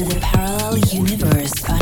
to the parallel universe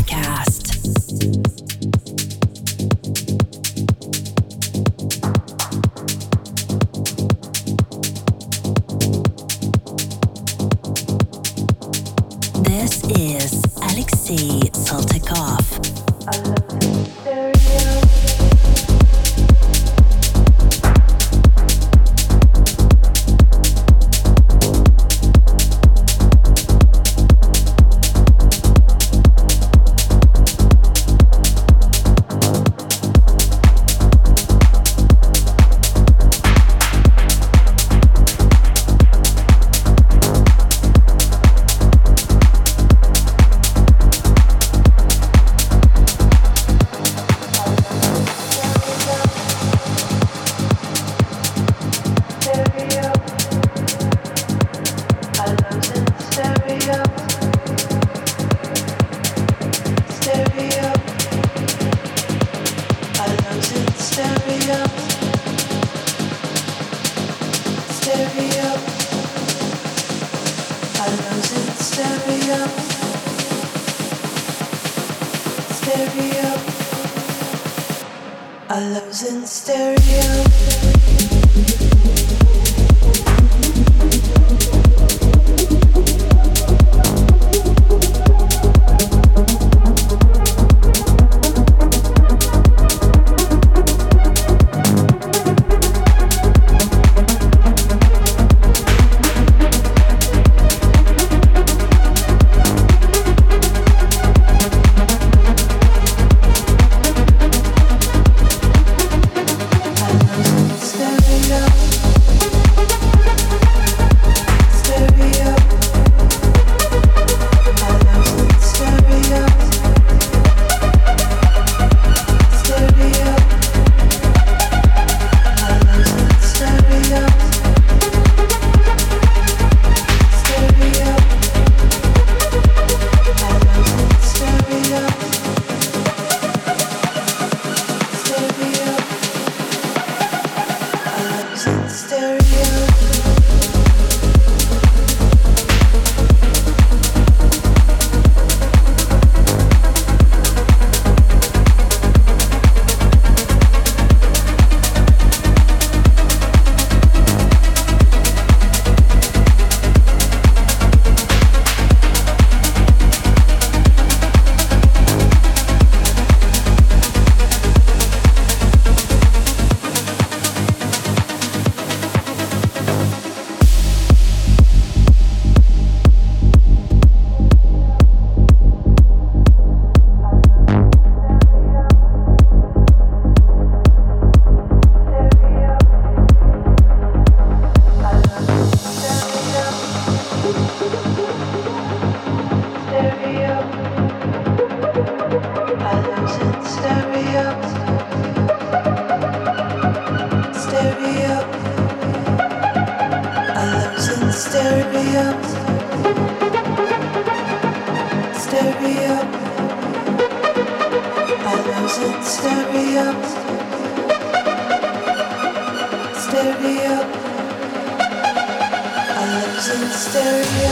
In stereo.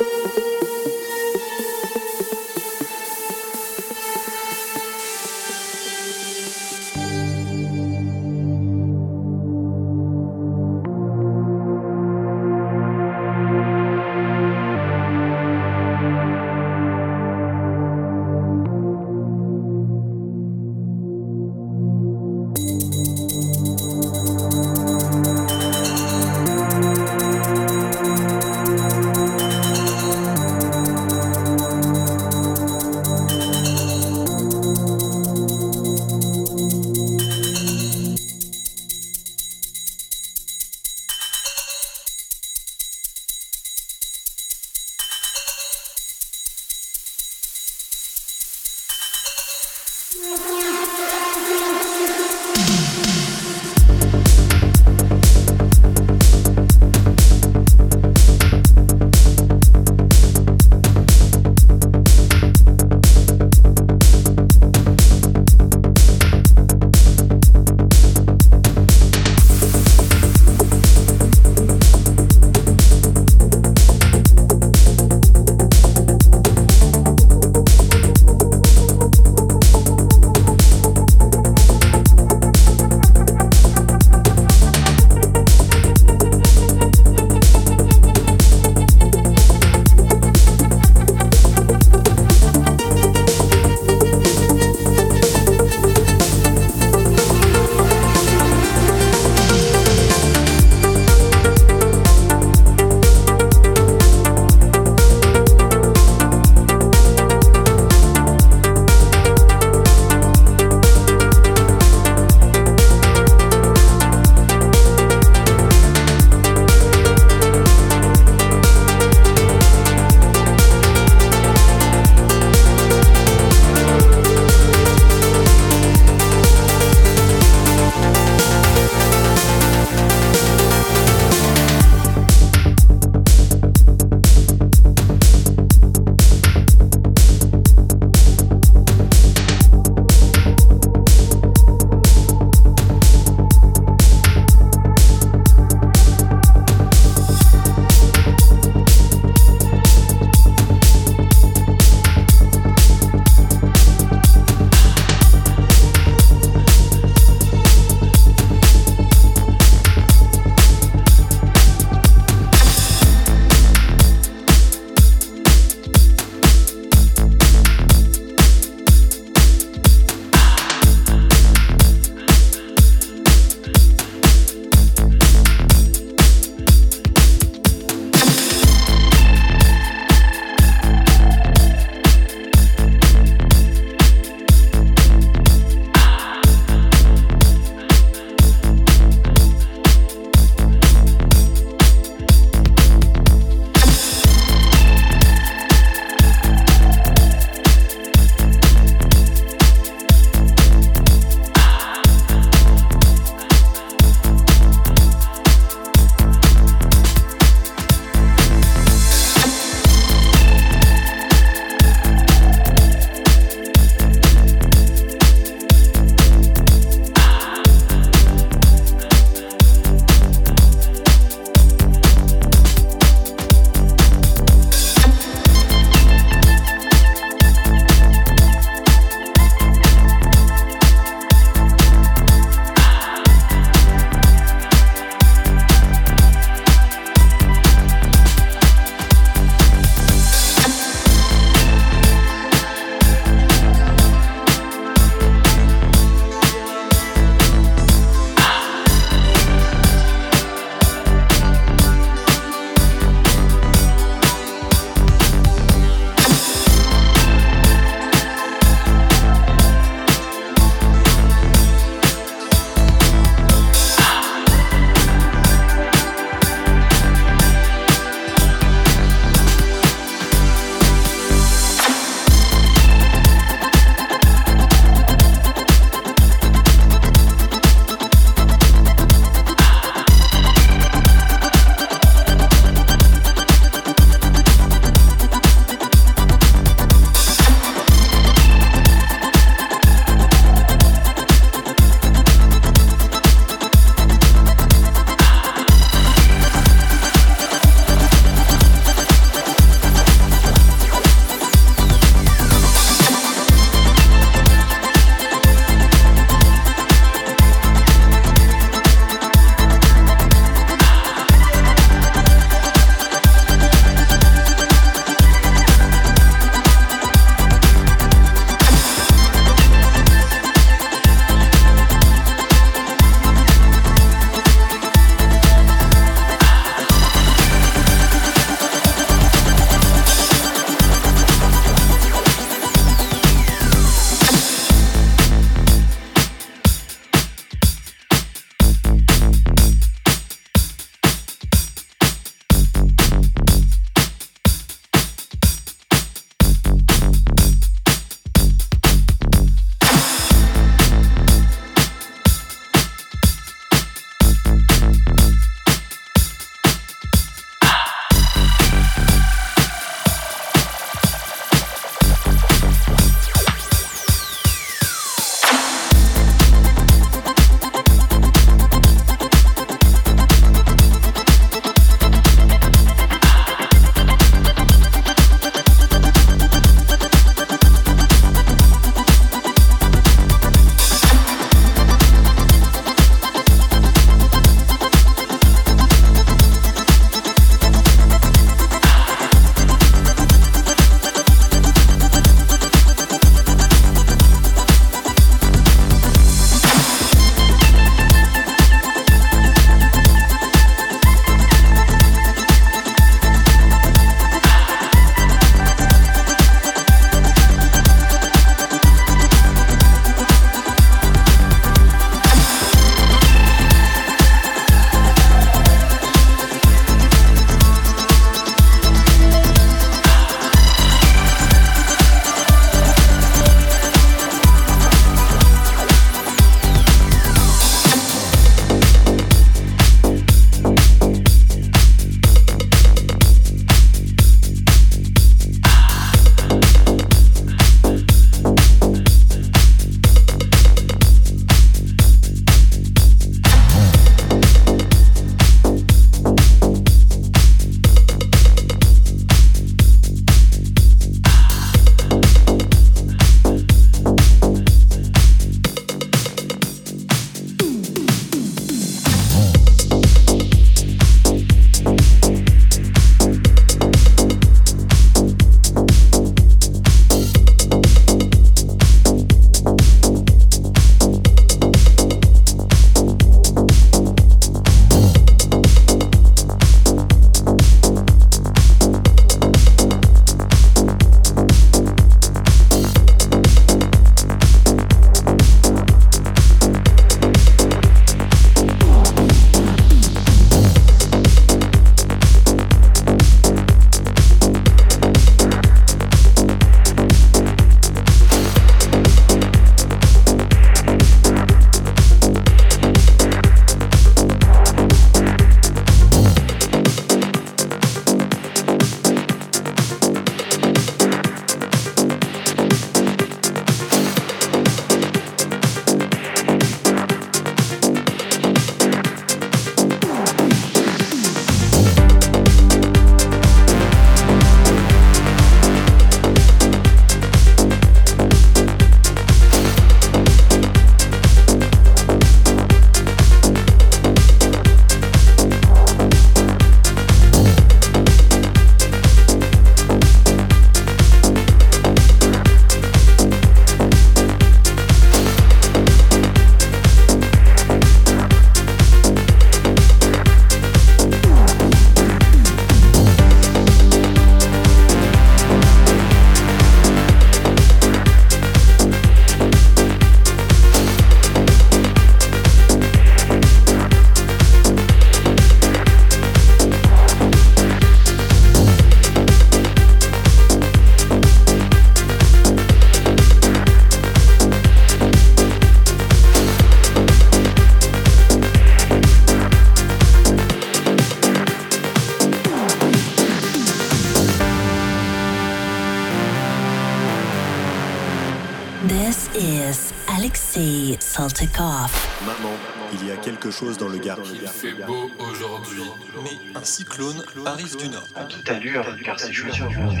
Fait beau aujourd'hui. Mais un cyclone arrive du nord. En toute allure, car ses chaussures vont vite.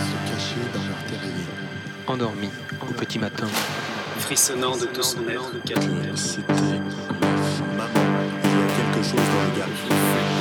Se cacher dans leur terrier. endormi au petit matin. frissonnant de tout son Que c'était l'œuf. Maman, il y a quelque chose dans le Gard.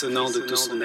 Frissonnant de tout son